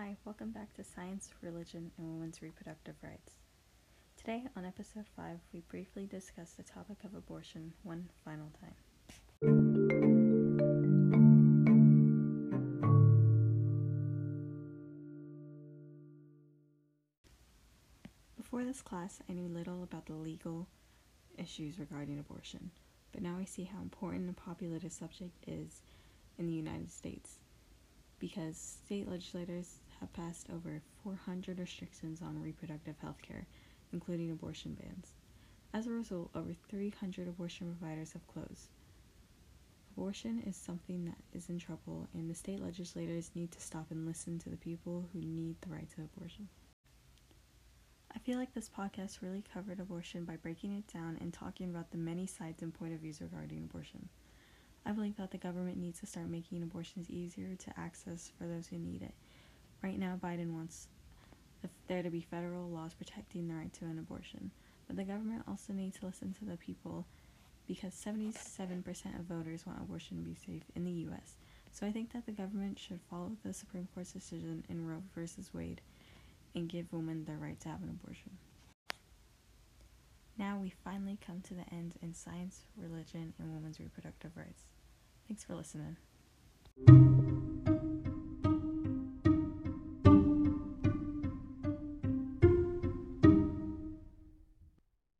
Hi, welcome back to Science, Religion, and Women's Reproductive Rights. Today, on episode 5, we briefly discuss the topic of abortion one final time. Before this class, I knew little about the legal issues regarding abortion, but now I see how important and popular this subject is in the United States because state legislators have passed over 400 restrictions on reproductive health care, including abortion bans. As a result, over 300 abortion providers have closed. Abortion is something that is in trouble, and the state legislators need to stop and listen to the people who need the right to abortion. I feel like this podcast really covered abortion by breaking it down and talking about the many sides and point of views regarding abortion. I believe that the government needs to start making abortions easier to access for those who need it. Right now, Biden wants there to be federal laws protecting the right to an abortion, but the government also needs to listen to the people because 77% of voters want abortion to be safe in the US. So I think that the government should follow the Supreme Court's decision in Roe v. Wade and give women the right to have an abortion. Now we finally come to the end in science, religion, and women's reproductive rights. Thanks for listening.